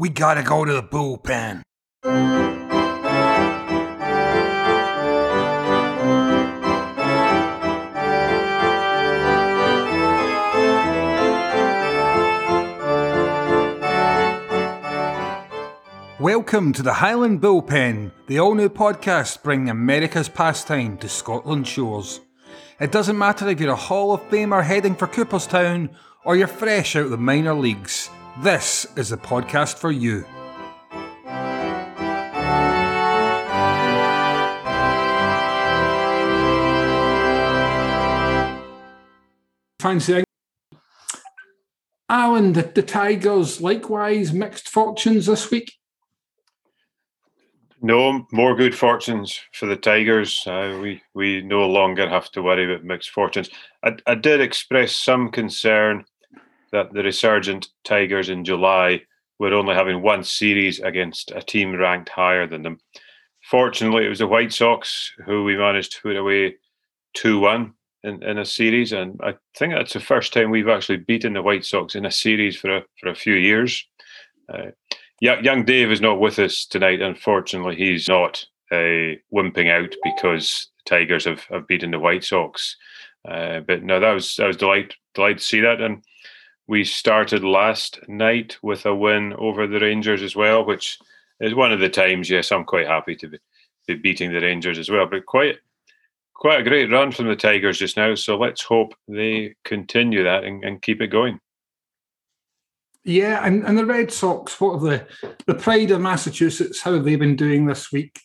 We gotta go to the bullpen. Welcome to the Highland Bullpen, the all new podcast bringing America's pastime to Scotland shores. It doesn't matter if you're a Hall of Famer heading for Cooperstown or you're fresh out of the minor leagues, this is the podcast for you. Fancy Alan, the, the Tigers likewise mixed fortunes this week. No, more good fortunes for the Tigers. Uh, we we no longer have to worry about mixed fortunes. I, I did express some concern that the resurgent Tigers in July were only having one series against a team ranked higher than them. Fortunately, it was the White Sox who we managed to put away 2 1 in, in a series. And I think that's the first time we've actually beaten the White Sox in a series for a, for a few years. Uh, young Dave is not with us tonight. Unfortunately, he's not uh, wimping out because the Tigers have, have beaten the White Sox. Uh, but no, that was that was delight delight to see that, and we started last night with a win over the Rangers as well, which is one of the times. Yes, I'm quite happy to be, be beating the Rangers as well, but quite quite a great run from the Tigers just now. So let's hope they continue that and, and keep it going. Yeah, and, and the Red Sox, what are the the pride of Massachusetts? How have they been doing this week,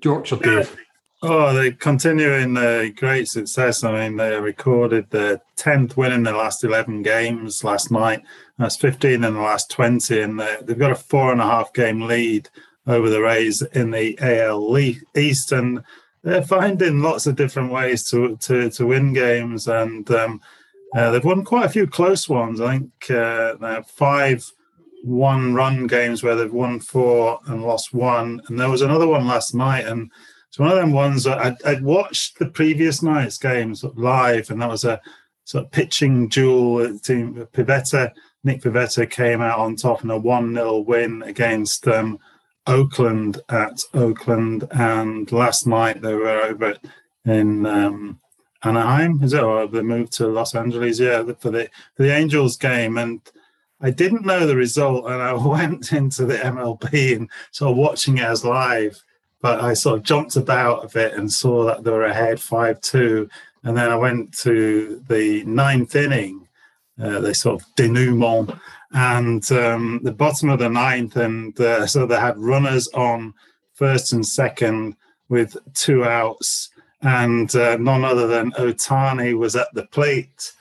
George or Dave? Oh, they're continuing uh, great success. I mean, they recorded the 10th win in the last 11 games last night. That's 15 in the last 20, and they've got a four and a half game lead over the Rays in the AL East. And they're finding lots of different ways to to, to win games. And um, uh, they've won quite a few close ones. I think uh, they have five one run games where they've won four and lost one. And there was another one last night. And it's one of them ones that I'd, I'd watched the previous night's games live, and that was a sort of pitching duel. Team Pivetta, Nick Pivetta came out on top in a 1 0 win against um, Oakland at Oakland. And last night they were over in. Um, Anaheim, is it? Or they moved to Los Angeles? Yeah, for the for the Angels game, and I didn't know the result, and I went into the MLB and sort of watching it as live. But I sort of jumped about a bit and saw that they were ahead five two, and then I went to the ninth inning, uh, they sort of denouement, and um, the bottom of the ninth, and uh, so they had runners on first and second with two outs and uh, none other than Ohtani was at the plate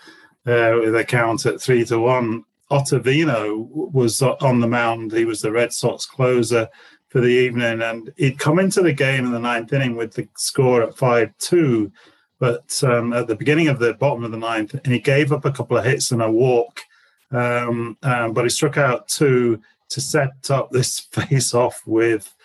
uh, with a count at three to one. Ottavino was on the mound. He was the Red Sox closer for the evening, and he'd come into the game in the ninth inning with the score at five two. But um, at the beginning of the bottom of the ninth, and he gave up a couple of hits and a walk. Um, um, but he struck out two to set up this face off with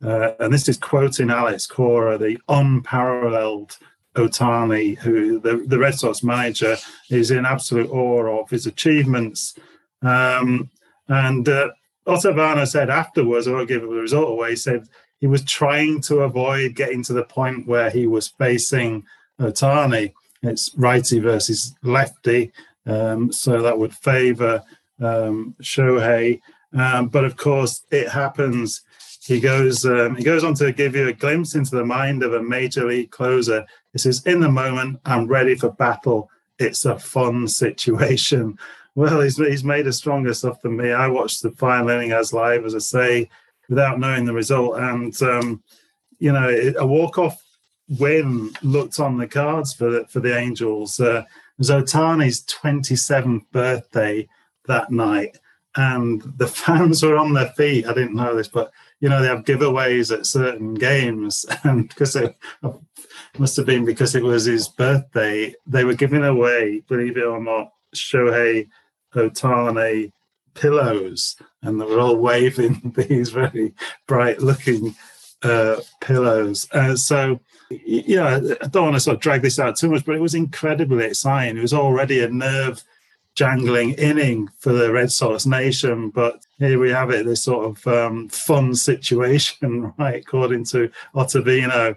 uh, and this is quoting Alex Cora, the unparalleled Ohtani, who the, the Red Sox manager is in absolute awe of his achievements. Um, and uh, Ottavino said afterwards, I won't give the result away, he said he was trying to avoid getting to the point where he was facing Ohtani. It's righty versus lefty, um, so that would favor um, Shohei. Um, but of course, it happens he goes um, he goes on to give you a glimpse into the mind of a major league closer. He says, "In the moment, I'm ready for battle. It's a fun situation." Well, he's he's made a stronger stuff than me. I watched the final inning as live, as I say, without knowing the result, and um, you know, a walk off win looked on the cards for the, for the Angels. Uh, Ohtani's 27th birthday that night, and the fans were on their feet. I didn't know this, but you know, they have giveaways at certain games, and because it must have been because it was his birthday, they were giving away, believe it or not, Shohei Ohtani pillows, and they were all waving these very bright-looking uh, pillows. Uh, so, know, I don't want to sort of drag this out too much, but it was incredibly exciting. It was already a nerve jangling inning for the Red Sox nation. But here we have it, this sort of um, fun situation, right? According to Ottavino,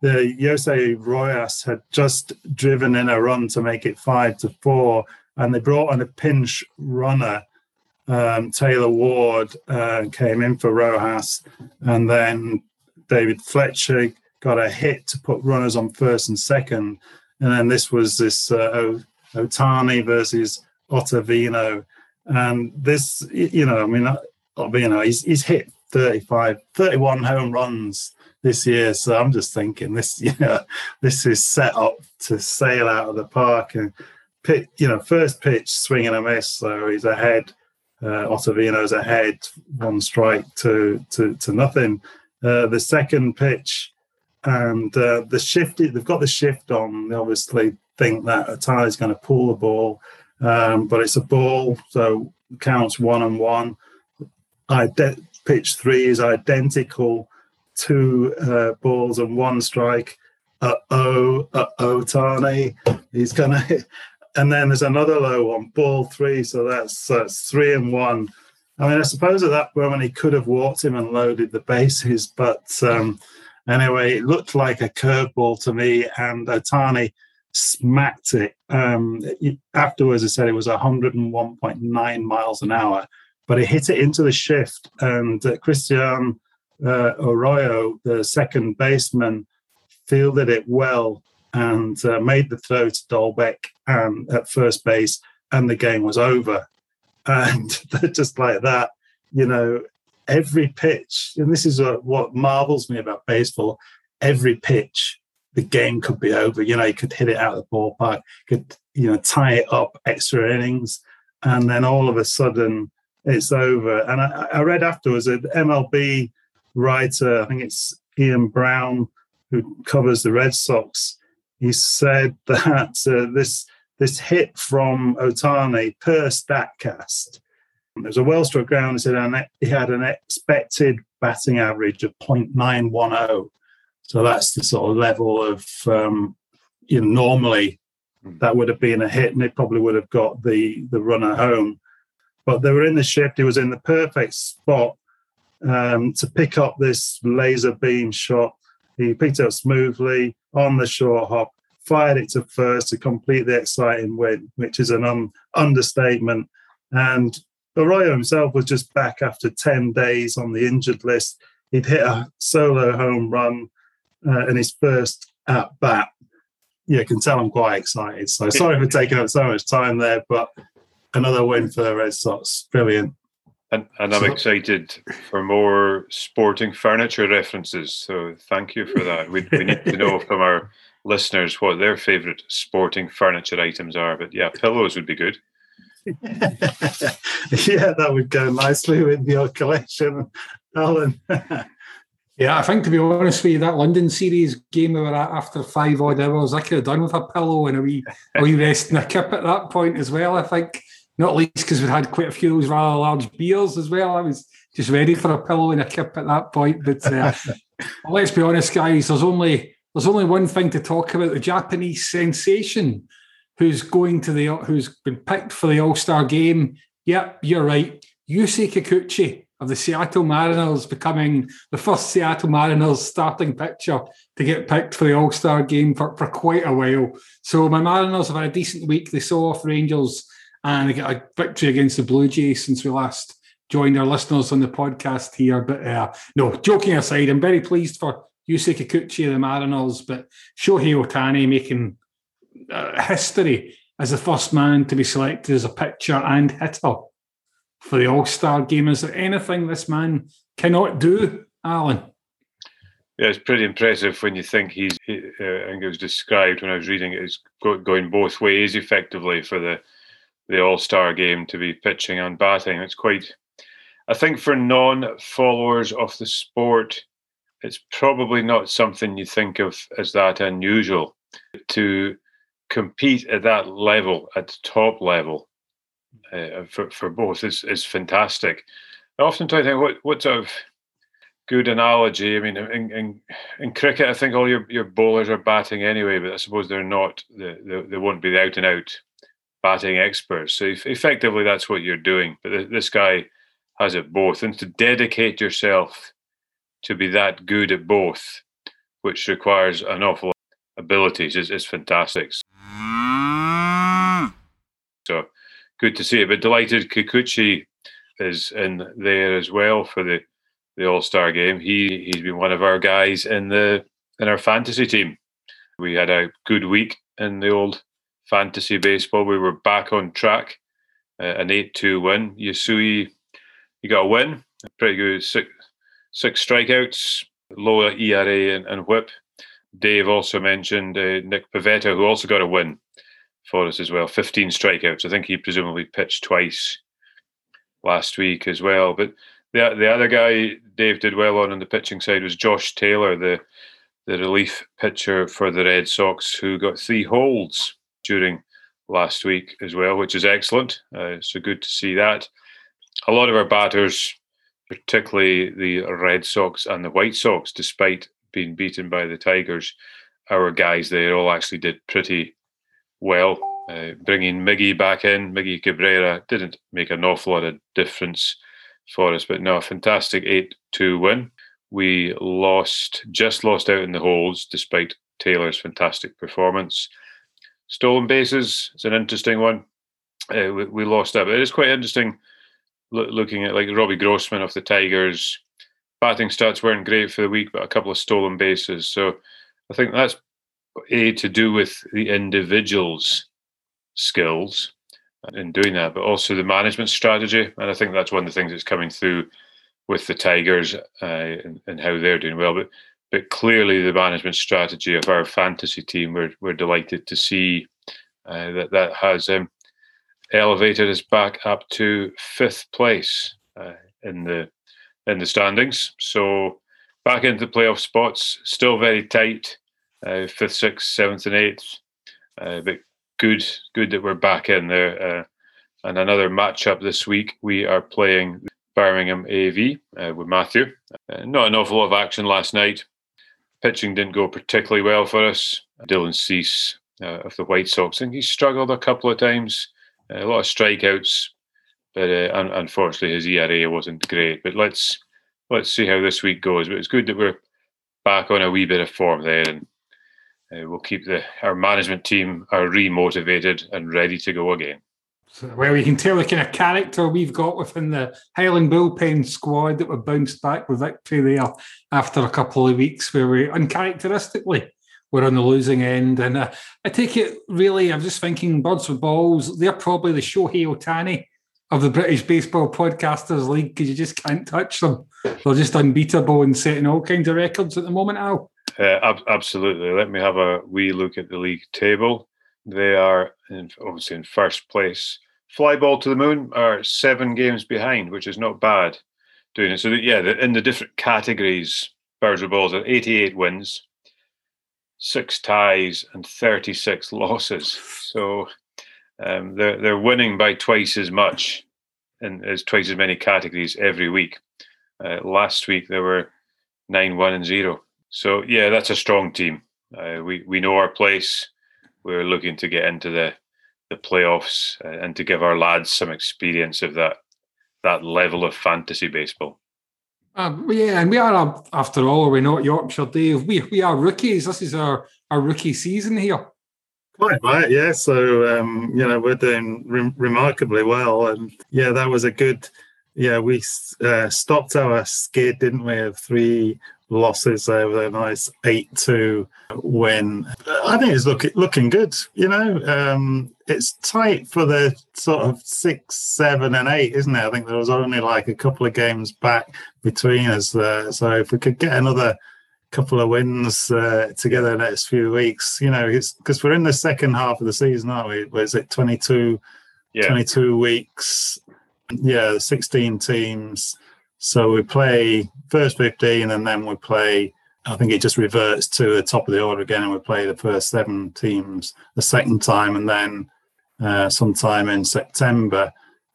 the Jose Rojas had just driven in a run to make it five to four, and they brought on a pinch runner. Um, Taylor Ward uh, came in for Rojas, and then David Fletcher got a hit to put runners on first and second. And then this was this uh, Ohtani versus Ottavino. And this, you know, I mean, Ottavino, he's, he's hit 35, 31 home runs this year. So I'm just thinking this, you know, this is set up to sail out of the park and pit, you know, first pitch swing and a miss. So he's ahead. Uh, Ottavino's ahead, one strike to to, to nothing. Uh, the second pitch, and uh, the shift, they've got the shift on. They obviously think that is going to pull the ball, um, but it's a ball, so counts one and one. Ide- pitch three is identical two uh, balls and one strike. Uh oh, uh oh, Tani. He's gonna, and then there's another low one, ball three. So that's that's three and one. I mean, I suppose at that moment he could have walked him and loaded the bases, but um, anyway, it looked like a curveball to me, and Ohtani smacked it. Um, afterwards, I said it was 101.9 miles an hour, but it hit it into the shift, and uh, Christian uh, Arroyo, the second baseman, fielded it well and uh, made the throw to Dalbec and at first base, and the game was over. And just like that, you know, every pitch, and this is what marvels me about baseball, every pitch, the game could be over. You know, you could hit it out of the ballpark, could, you know, tie it up extra innings, and then all of a sudden it's over. And I, I read afterwards that MLB writer, I think it's Ian Browne, who covers the Red Sox. He said that uh, this this hit from Ohtani per Statcast. It was a well struck ground. He said he had an expected batting average of 0.910. So that's the sort of level of, um, you know, normally hmm. that would have been a hit and it probably would have got the, the runner home. But they were in the shift. He was in the perfect spot um, to pick up this laser beam shot. He picked it up smoothly on the short hop, fired it to first to complete the exciting win, which is an um, understatement. And Arroyo himself was just back after 10 days on the injured list. He'd hit a solo home run uh, in his first at bat. Yeah, you can tell I'm quite excited. So sorry for taking up so much time there, but another win for the Red Sox. Brilliant. And, and I'm so, excited for more sporting furniture references. So thank you for that. We, we need to know from our listeners what their favourite sporting furniture items are. But yeah, pillows would be good. yeah, that would go nicely with your collection, Alan. yeah, I think to be honest with you, that London series game we were at after five odd hours, I could have done with a pillow and a wee, a wee rest and a kip at that point as well. I think not least because we had quite a few of those rather large beers as well. I was just ready for a pillow and a kip at that point. But uh, well, let's be honest, guys. There's only there's only one thing to talk about: the Japanese sensation, who's going to the who's been picked for the All Star game. Yep, you're right. Yusei Kikuchi of the Seattle Mariners becoming the first Seattle Mariners starting pitcher to get picked for the All Star game for, for quite a while. So my Mariners have had a decent week. They saw off Rangers and a victory against the Blue Jays since we last joined our listeners on the podcast here. But uh, no, joking aside, I'm very pleased for Yusei Kikuchi of the Mariners, but Shohei Ohtani making uh, history as the first man to be selected as a pitcher and hitter for the All Star game. Is there anything this man cannot do, Alan? Yeah, it's pretty impressive when you think he's. He, uh, I think it was described when I was reading it as going both ways effectively for the the All Star game to be pitching and batting. It's quite. I think for non-followers of the sport, it's probably not something you think of as that unusual to compete at that level, at the top level, uh, for for both is is fantastic. I often try to think what what sort of good analogy. I mean, in, in, in cricket, I think all your, your bowlers are batting anyway, but I suppose they're not. They, they, they won't be the out and out batting experts. So effectively, that's what you're doing. But this guy has it both, and to dedicate yourself to be that good at both, which requires an awful lot of abilities, is, is fantastic. So good to see it. But delighted Kikuchi is in there as well for the the All Star game. He he's been one of our guys in the in our fantasy team. We had a good week in the old fantasy baseball. We were back on track. Uh, an eight-two win. Yusei, you got a win. Pretty good. Six six strikeouts, low ERA and, and WHIP. Dave also mentioned uh, Nick Pivetta, who also got a win for us as well. 15 strikeouts. I think he presumably pitched twice last week as well. But the the other guy Dave did well on on the pitching side was Josh Taylor, the the relief pitcher for the Red Sox, who got three holds during last week as well, which is excellent. Uh, so good to see that. A lot of our batters, particularly the Red Sox and the White Sox, despite being beaten by the Tigers, our guys there all actually did pretty well. Uh, bringing Miggy back in, Miggy Cabrera didn't make an awful lot of difference for us, but no, a fantastic 8 2 win. We lost, just lost out in the holds despite Taylor's fantastic performance. Stolen bases is an interesting one. Uh, we, we, lost that, but it is quite interesting lo- looking at like Robbie Grossman of the Tigers. Batting stats weren't great for the week, but a couple of stolen bases. So I think that's a to do with the individual's skills in doing that, but also the management strategy. And I think that's one of the things that's coming through with the Tigers uh, and, and, how they're doing well. But but clearly the management strategy of our fantasy team, we're we're delighted to see uh, that that has um, elevated us back up to fifth place uh, in the in the standings. So back into the playoff spots, still very tight uh, fifth, sixth, seventh, and eighth. Uh, but good, good that we're back in there. Uh, and another matchup this week, we are playing Birmingham AV uh, with Matthew. Not an awful lot of action last night. Pitching didn't go particularly well for us. Dylan Cease uh, of the White Sox, think he struggled a couple of times. a lot of strikeouts, but un- unfortunately his ERA wasn't great. But let's let's see how this week goes. But it's good that we're back on a wee bit of form there and uh, we'll keep the our management team are remotivated and ready to go again. Well, you can tell the kind of character we've got within the Highland Bullpen squad that we bounced back with victory there after a couple of weeks where we uncharacteristically were on the losing end. And uh, I take it really, I'm just thinking Birds with Balls, they're probably the Shohei Ohtani of the British Baseball Podcasters League because you just can't touch them. They're just unbeatable and setting all kinds of records at the moment, Al. Uh, ab- absolutely. Let me have a wee look at the league table. They are in, obviously in first place. Flyball to the Moon are seven games behind, which is not bad doing it. So, yeah, in the different categories, Birds with Balls are 88 wins, six ties, and 36 losses. So um, they're, they're winning by twice as much and as twice as many categories every week. Uh, last week, there were 9 1 and 0. So yeah, that's a strong team. Uh, we we know our place. We're looking to get into the the playoffs uh, and to give our lads some experience of that that level of fantasy baseball. Um, yeah, and we are after all, we're not Yorkshire Dave. We we are rookies. This is our our rookie season here. Quite right, yeah. So um, you know we're doing re- remarkably well, and yeah, that was a good. Yeah, we uh, stopped our skid, didn't we, of three losses there with a nice 8-2 win. I think it's looking looking good. You know, um, it's tight for the sort of six, seven, and eight, isn't it? I think there was only like a couple of games back between us there. So if we could get another couple of wins uh, together the next few weeks, you know, it's because we're in the second half of the season, aren't we? Was it 22, yeah. 22 weeks? Yeah, 16 teams so we play first 15 and then we play, I think it just reverts to the top of the order again and we play the first seven teams the second time. And then uh, sometime in September,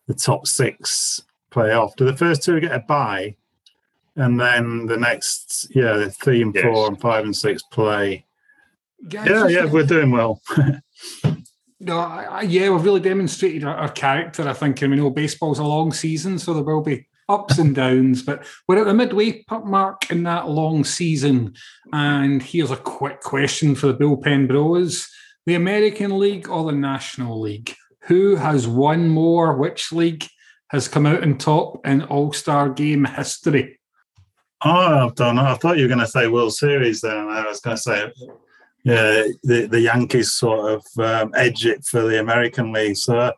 the top six play off. Do the first two get a bye? And then the next, yeah, the three and yes. four and five and six play. Guys, yeah, yeah, we're doing well. No, I, yeah, we've really demonstrated our, our, character. I think, and we know baseball's a long season, so there will be ups and downs. But we're at the midway mark in that long season, and here's a quick question for the bullpen bros: the American League or the National League? Who has won more? Which league has come out on top in All Star Game history? Oh, I don't know. I thought you were going to say World Series. Then I was going to say yeah, the the Yankees sort of um, edge it for the American League. So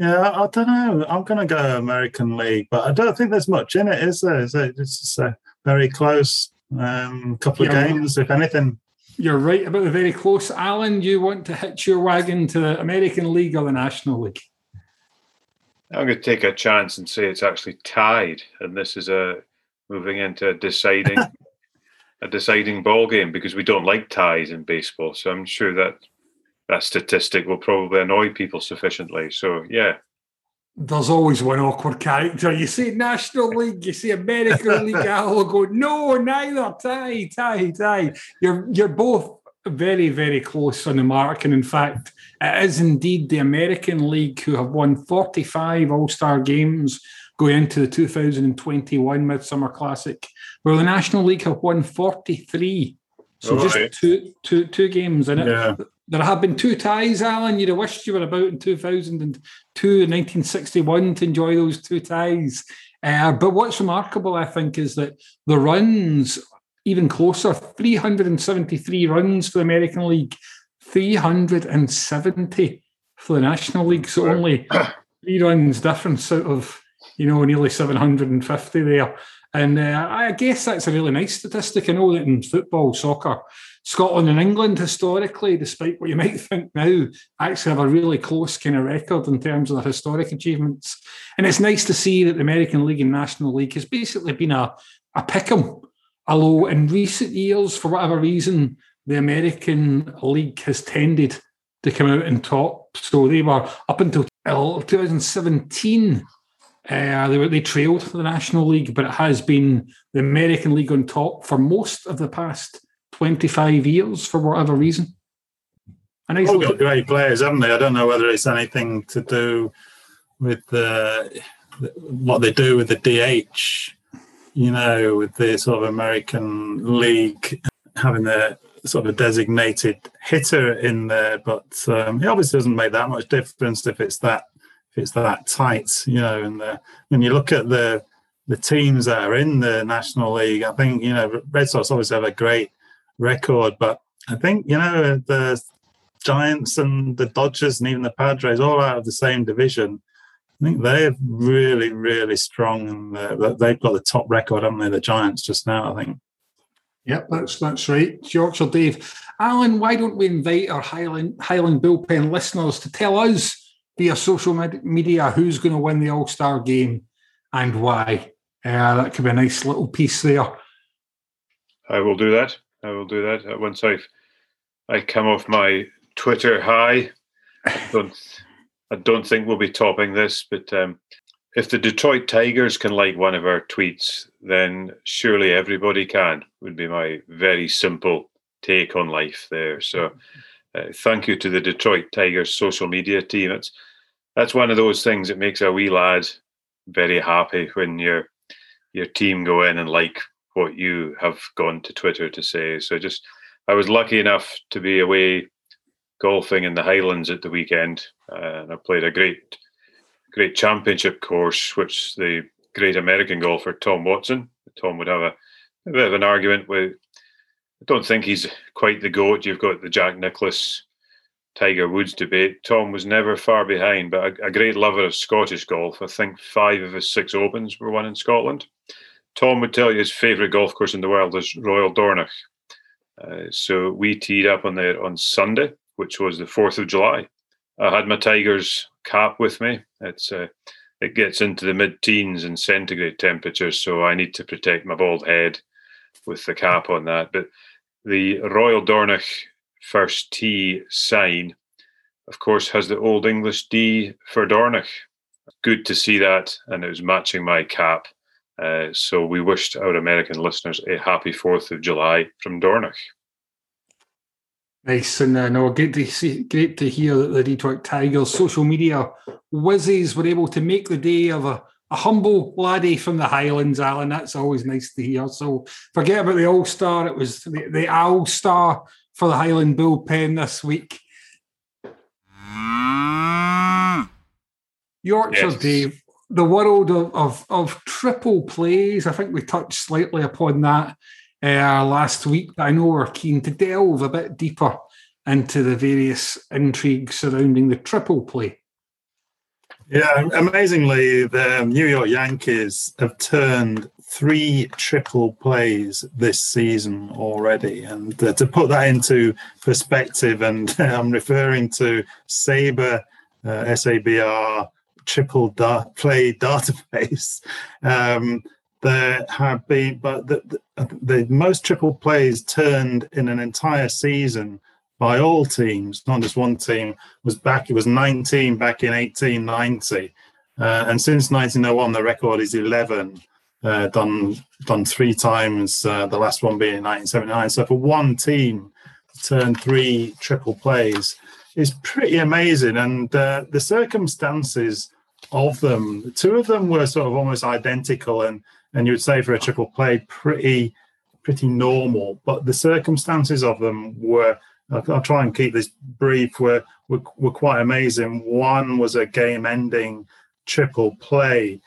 yeah, I, I don't know. I'm going to go American League, but I don't think there's much in it, is there? Is it? It's just a very close um, couple of games, if anything. You're right about the very close. Alan, you want to hitch your wagon to the American League or the National League? I'm going to take a chance and say it's actually tied, and this is a moving into a deciding a deciding ball game because we don't like ties in baseball. So I'm sure that that statistic will probably annoy people sufficiently. So yeah. There's always one awkward character. You see National League, you see American League, I'll go, no, neither, tie, tie, tie. You're you're both very, very close on the mark. And in fact, it is indeed the American League who have won 45 All Star games going into the 2021 Midsummer Classic, where the National League have won 43. So oh, just right. two, two, two games in it. Yeah. There have been two ties, Alan. You'd have wished you were about in 2002 and 1961 to enjoy those two ties. Uh, but what's remarkable, I think, is that the runs even closer 373 runs for the American League, 370 for the National League. So only three runs difference out of you know, nearly 750 there. And uh, I guess that's a really nice statistic. I know that in football, soccer, Scotland and England historically, despite what you might think now, actually have a really close kind of record in terms of their historic achievements. And it's nice to see that the American League and National League has basically been a, a pick 'em. Although in recent years, for whatever reason, the American League has tended to come out in top. So they were up until 2017 uh, they, they trailed the National League, but it has been the American League on top for most of the past 25 years for whatever reason. And nice oh, got great players, haven't they? I don't know whether it's anything to do with the, what they do with the DH, you know, with the sort of American League having the sort of a designated hitter in there, but um, it obviously doesn't make that much difference if it's that if it's that tight, you know. And the, when you look at the the teams that are in the National League, I think you know Red Sox obviously have a great record, but I think you know the Giants and the Dodgers and even the Padres, all out of the same division. I think they're really, really strong, and uh, they've got the top record, haven't they? The Giants just now, I think. Yep, that's that's right. Yorkshire Dave. Alan, why don't we invite our Highland Highland Bullpen listeners to tell us via social media who's going to win the All Star game and why. Uh, that could be a nice little piece there. I will do that. I will do that uh, once I've I come off my Twitter high. I don't, I don't think we'll be topping this, but um, if the Detroit Tigers can like one of our tweets, then surely everybody can. Would be my very simple take on life there. So, uh, thank you to the Detroit Tigers social media team. It's that's one of those things that makes a wee lad very happy when your your team go in and like what you have gone to Twitter to say. So just I was lucky enough to be away golfing in the Highlands at the weekend, and I played a great great championship course, which the great American golfer Tom Watson. Tom would have a, a bit of an argument with. I don't think he's quite the goat. You've got the Jack Nicklaus Tiger Woods debate, Tom was never far behind, but a, a, great lover of Scottish golf. I think five of his six Opens were won in Scotland. Tom would tell you his favourite golf course in the world is Royal Dornoch. Uh, so we teed up on there on Sunday, which was the 4th of July. I had my Tigers cap with me. It's uh, It gets into the mid teens in centigrade temperatures, so I need to protect my bald head with the cap on that. But the Royal Dornoch first T sign, of course, has the Old English D for Dornoch. Good to see that, and it was matching my cap. Uh, so we wished our American listeners a happy 4th of July from Dornoch. Nice, and uh, no, great to see, great to hear that the Detroit Tigers social media whizzes were able to make the day of a, a humble laddie from the Highlands, Alan. That's always nice to hear. So forget about the All Star; it was the, the All Star for the Highland bullpen this week. Yorkshire, yes. Dave, the world of, of, of triple plays. I think we touched slightly upon that uh, last week, I know we're keen to delve a bit deeper into the various intrigues surrounding the triple play. Yeah, amazingly, the New York Yankees have turned three triple plays this season already. And uh, to put that into perspective, and I'm referring to Sabre, uh, SABR triple play database. Um, there have been, but the, the, the, most triple plays turned in an entire season by all teams, not just one team, was back. It was 19 back in 1890, uh, and since 1901, the record is 11. Uh, done done three times. Uh, the last one being in 1979. So for one team turn three triple plays is pretty amazing, and uh, the circumstances of them, two of them were sort of almost identical, and and you would say for a triple play, pretty pretty normal. But the circumstances of them were. I'll, I'll try and keep this brief. Were, were were quite amazing. One was a game-ending triple play.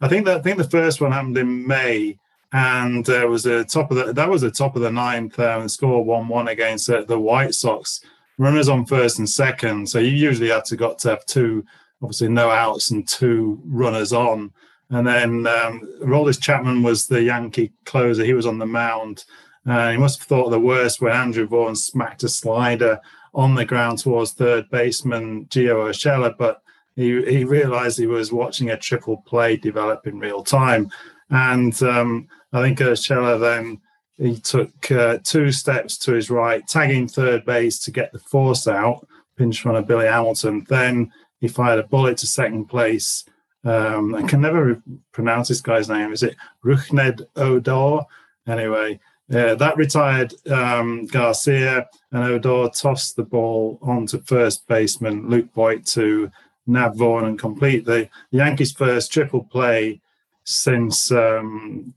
I think that I think the first one happened in May, and uh, was a top of the that was the top of the ninth and score one one against uh, the White Sox. Runners on first and second, so you usually had to got to have two, obviously no outs and two runners on. And then um, Aroldis Chapman was the Yankee closer. He was on the mound. Uh, he must have thought the worst when Andrew Vaughn smacked a slider on the ground towards third baseman Gio Urshela, but he, he realized he was watching a triple play develop in real time. And um, I think Urshela then he took uh, two steps to his right, tagging third base to get the force out, pinch runner Billy Hamilton. Then he fired a bullet to second place um, I can never pronounce this guy's name. Is it Rougned Odor? Anyway, yeah, that retired um, Garcia, and Odor tossed the ball onto first baseman Luke Voit to nab Vaughn and complete the Yankees' first triple play since um,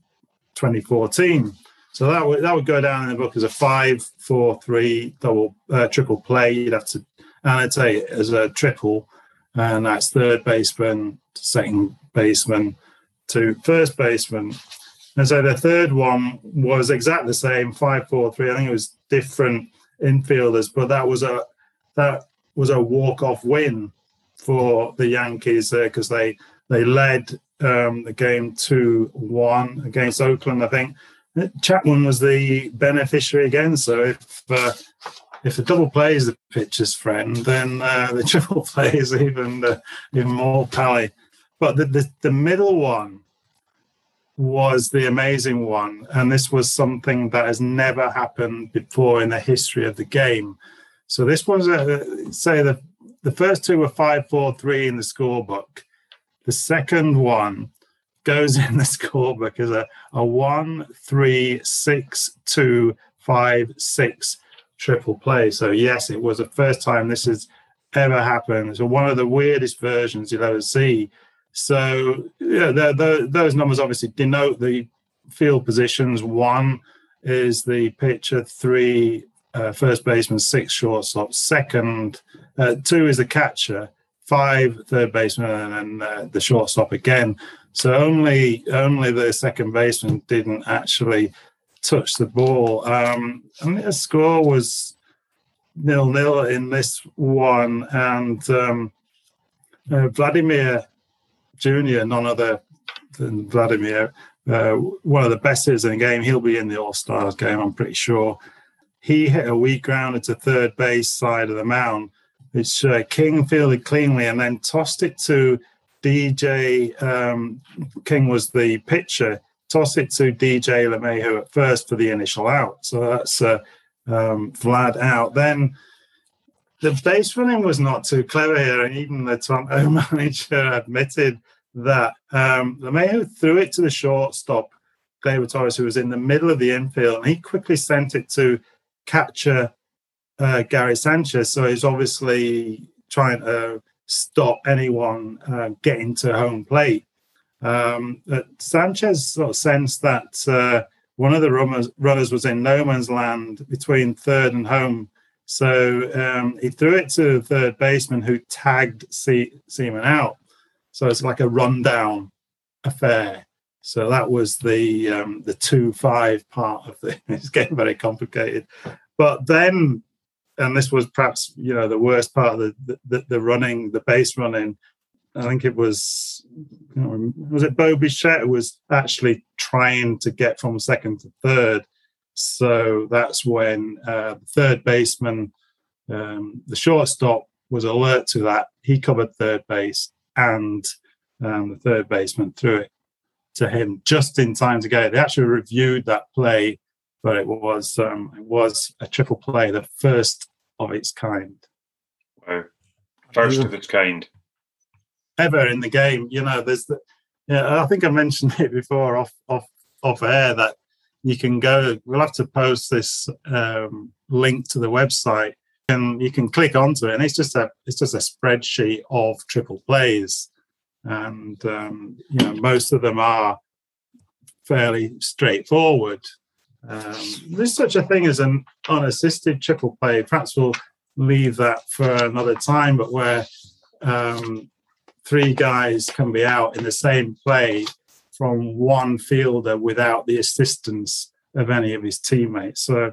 2014. So that would that would go down in the book as a five, four, three double uh, triple play. You'd have to annotate it as a triple, and that's third baseman, second baseman to first baseman. And so the third one was exactly the same, five, four, three. I think it was different infielders, but that was a that was a walk-off win for the Yankees there because they they led um, the game two one against Oakland. I think Chapman was the beneficiary again. So if uh, if the double play is the pitcher's friend, then uh, the triple play is even uh, even more pally. But the, the, the middle one was the amazing one. And this was something that has never happened before in the history of the game. So this was, a, say, the, the first two were 5 4 3 in the scorebook. The second one goes in the scorebook as a, a 1 3 6 2 5 6 triple play. So, yes, it was the first time this has ever happened. So, one of the weirdest versions you'll ever see so yeah, the, the, those numbers obviously denote the field positions. One is the pitcher, three uh, first baseman, six shortstop. Second, uh, two is the catcher, five third baseman, and then uh, the shortstop again. So only only the second baseman didn't actually touch the ball. Um, and the score was nil nil in this one, and um, uh, Vladimir Junior, none other than Vladimir, uh, one of the best hitters in the game. He'll be in the All Stars game, I'm pretty sure. He hit a weak grounder to third base side of the mound, which uh, King fielded cleanly and then tossed it to DJ. Um, King was the pitcher, tossed it to DJ LeMahieu at first for the initial out. So that's uh, um, Vlad out. Then the base running was not too clever here, and even the Toronto manager admitted that um, LeMahieu threw it to the shortstop, Gleyber Torres, who was in the middle of the infield, and he quickly sent it to catcher uh, Gary Sanchez. So he's obviously trying to stop anyone uh, getting to home plate. Um, Sanchez sort of sensed that uh, one of the runners, runners was in no man's land between third and home. So um, he threw it to the third baseman who tagged Se- Semien out. So it's like a rundown affair. So that was the um, the two five part of the. It's getting very complicated, but then, and this was perhaps you know the worst part of the the, the running, the base running. I think it was was it Bo Bichette was actually trying to get from second to third. So that's when uh, the third baseman, um, the shortstop, was alert to that. He covered third base, and um, the third baseman threw it to him just in time to get it. They actually reviewed that play, but it was um, it was a triple play, the first of its kind. Wow, first of its kind ever in the game. You know, there's the, yeah, I think I mentioned it before off off off air that you can go. We'll have to post this um, link to the website, and you can click onto it, and it's just a it's just a spreadsheet of triple plays and um, you know most of them are fairly straightforward. Um, there's such a thing as an unassisted triple play. Perhaps we'll leave that for another time, but where um, three guys can be out in the same play from one fielder without the assistance of any of his teammates. So I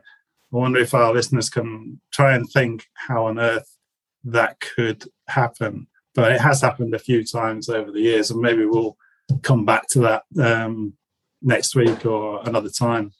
wonder if our listeners can try and think how on earth that could happen but it has happened a few times over the years, and maybe we'll come back to that um, next week or another time.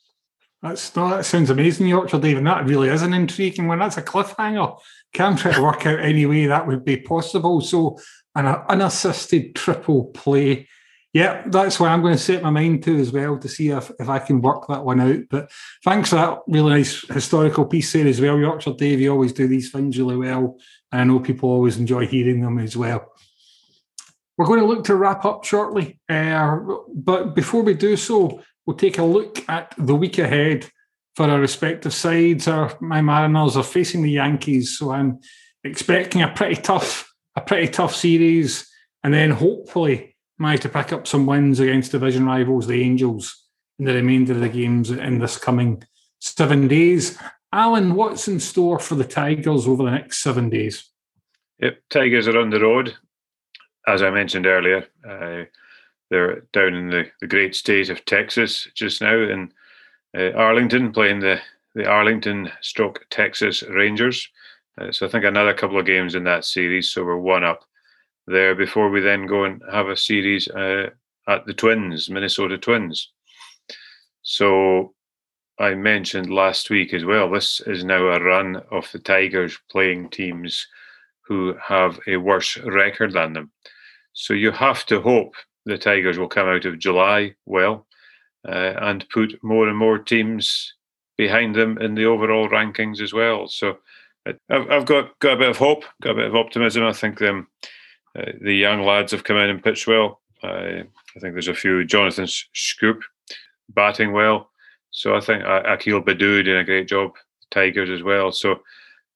That's no, that sounds amazing, Yorkshire Dave, and that really is an intriguing one. That's a cliffhanger. Can't try to work out any way that would be possible. So, an unassisted triple play. Yeah, that's what I'm going to set my mind to as well to see if, if I can work that one out. But thanks for that really nice historical piece there as well, Yorkshire Dave. You always do these things really well. And I know people always enjoy hearing them as well. We're going to look to wrap up shortly, uh, but before we do so, we'll take a look at the week ahead for our respective sides. Our, my Mariners are facing the Yankees, so I'm expecting a pretty tough, a pretty tough series, and then hopefully manage to pick up some wins against division rivals, the Angels, in the remainder of the games in this coming seven days. Alan, what's in store for the Tigers over the next seven days? Yep, Tigers are on the road. As I mentioned earlier, uh, they're down in the, the great state of Texas just now in uh, Arlington, playing the, the Arlington stroke Texas Rangers. Uh, so I think another couple of games in that series. So we're one up there before we then go and have a series uh, at the Twins, Minnesota Twins. So I mentioned last week as well, this is now a run of the Tigers playing teams who have a worse record than them. So you have to hope the Tigers will come out of July well uh, and put more and more teams behind them in the overall rankings as well. So I've, I've got, got a bit of hope, got a bit of optimism. I think them, uh, the young lads have come in and pitched well. Uh, I think there's a few Jonathan Schoop batting well. So I think Akil Baddoo did a great job, Tigers as well. So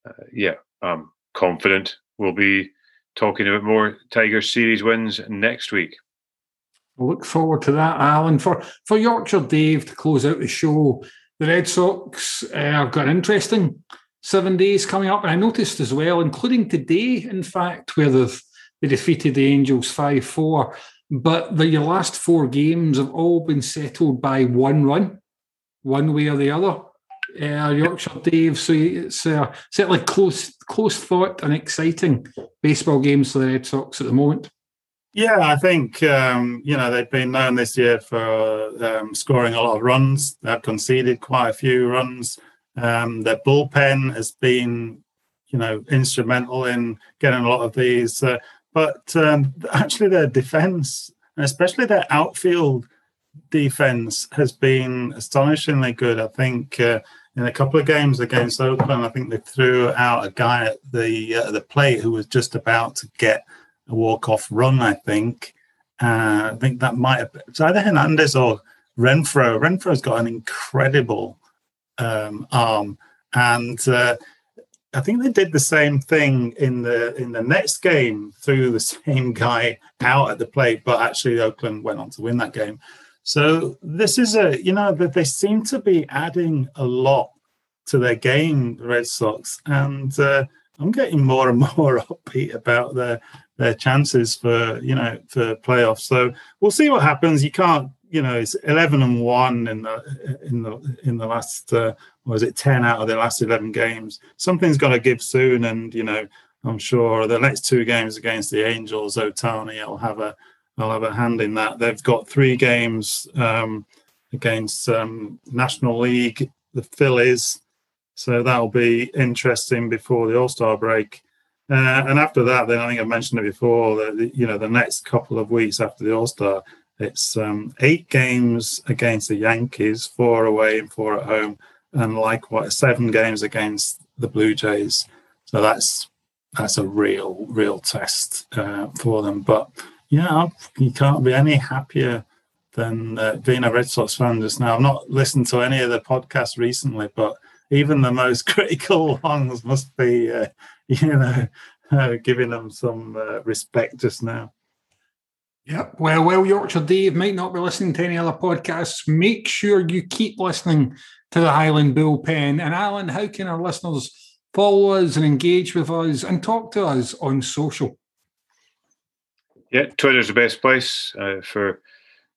uh, yeah, I'm confident we'll be talking about more Tigers series wins next week. Look forward to that, Alan. For for Yorkshire Dave to close out the show, the Red Sox uh, have got an interesting seven days coming up. And I noticed as well, including today, in fact, where they've they defeated the Angels 5 4. But the, your last four games have all been settled by one run one way or the other. Uh, Yorkshire Dave. So it's uh, certainly close, close thought and exciting baseball games for the Red Sox at the moment. Yeah, I think um, you know they've been known this year for um, scoring a lot of runs. They've conceded quite a few runs. Um, their bullpen has been, you know, instrumental in getting a lot of these. Uh, but um, actually, their defense, especially their outfield, defense has been astonishingly good. I think uh, in a couple of games against Oakland, I think they threw out a guy at the uh, the plate who was just about to get a walk off run. I think. Uh, I think that might have been it's either Hernandez or Renfroe. Renfroe's got an incredible um, arm, and uh, I think they did the same thing in the in the next game through the same guy out at the plate, but actually Oakland went on to win that game. So this is a you know that they seem to be adding a lot to their game, the Red Sox, and uh, I'm getting more and more upbeat about their their chances for you know for playoffs. So we'll see what happens. You can't you know it's 11 and one in the in the in the last uh, was it 10 out of the last 11 games. Something's got to give soon, and you know I'm sure the next two games against the Angels, Ohtani will have a will have a hand in that. They've got three games um, against um, National League, the Phillies, so that'll be interesting before the All Star break. Uh, and after that, then I think I mentioned it before that you know the next couple of weeks after the All Star, it's um, eight games against the Yankees, four away and four at home, and likewise seven games against the Blue Jays. So that's that's a real real test uh, for them. But yeah, you can't be any happier than uh, being a Red Sox fan just now. I've not listened to any of the podcasts recently, but even the most critical ones must be, uh, you know, uh, giving them some uh, respect just now. Yep. Well, well, Yorkshire Dave might not be listening to any other podcasts. Make sure you keep listening to the Highland Bullpen. And Alan, how can our listeners follow us and engage with us and talk to us on social? Yeah, Twitter's the best place uh, for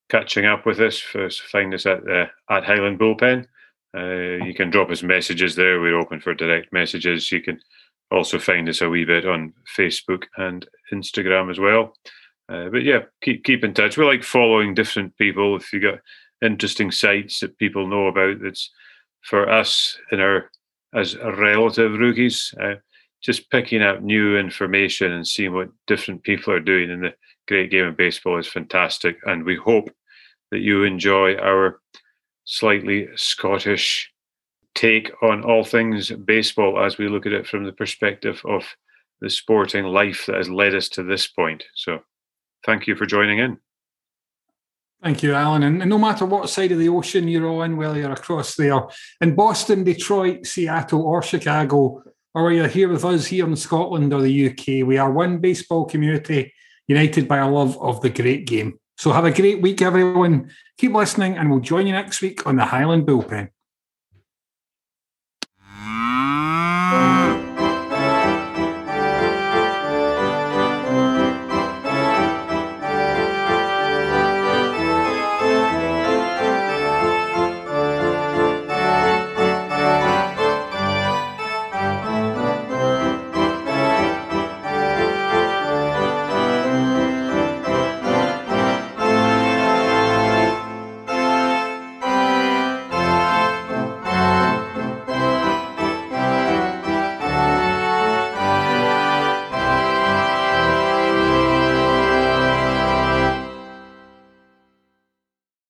catching up with us. First, find us at uh, at Highland Bullpen. Uh, you can drop us messages there. We're open for direct messages. You can also find us a wee bit on Facebook and Instagram as well. Uh, but yeah, keep keep in touch. We like following different people. If you got interesting sites that people know about, that's for us in our as relative rookies, uh, just picking up new information and seeing what different people are doing in the great game of baseball is fantastic. And we hope that you enjoy our slightly Scottish take on all things baseball as we look at it from the perspective of the sporting life that has led us to this point. So, thank you for joining in. Thank you, Alan. And, no matter what side of the ocean you're on, whether you're across there in Boston, Detroit, Seattle, or Chicago, or you're here with us here in Scotland or the UK, we are one baseball community united by a love of the great game. So have a great week, everyone. Keep listening, and we'll join you next week on the Highland Bullpen.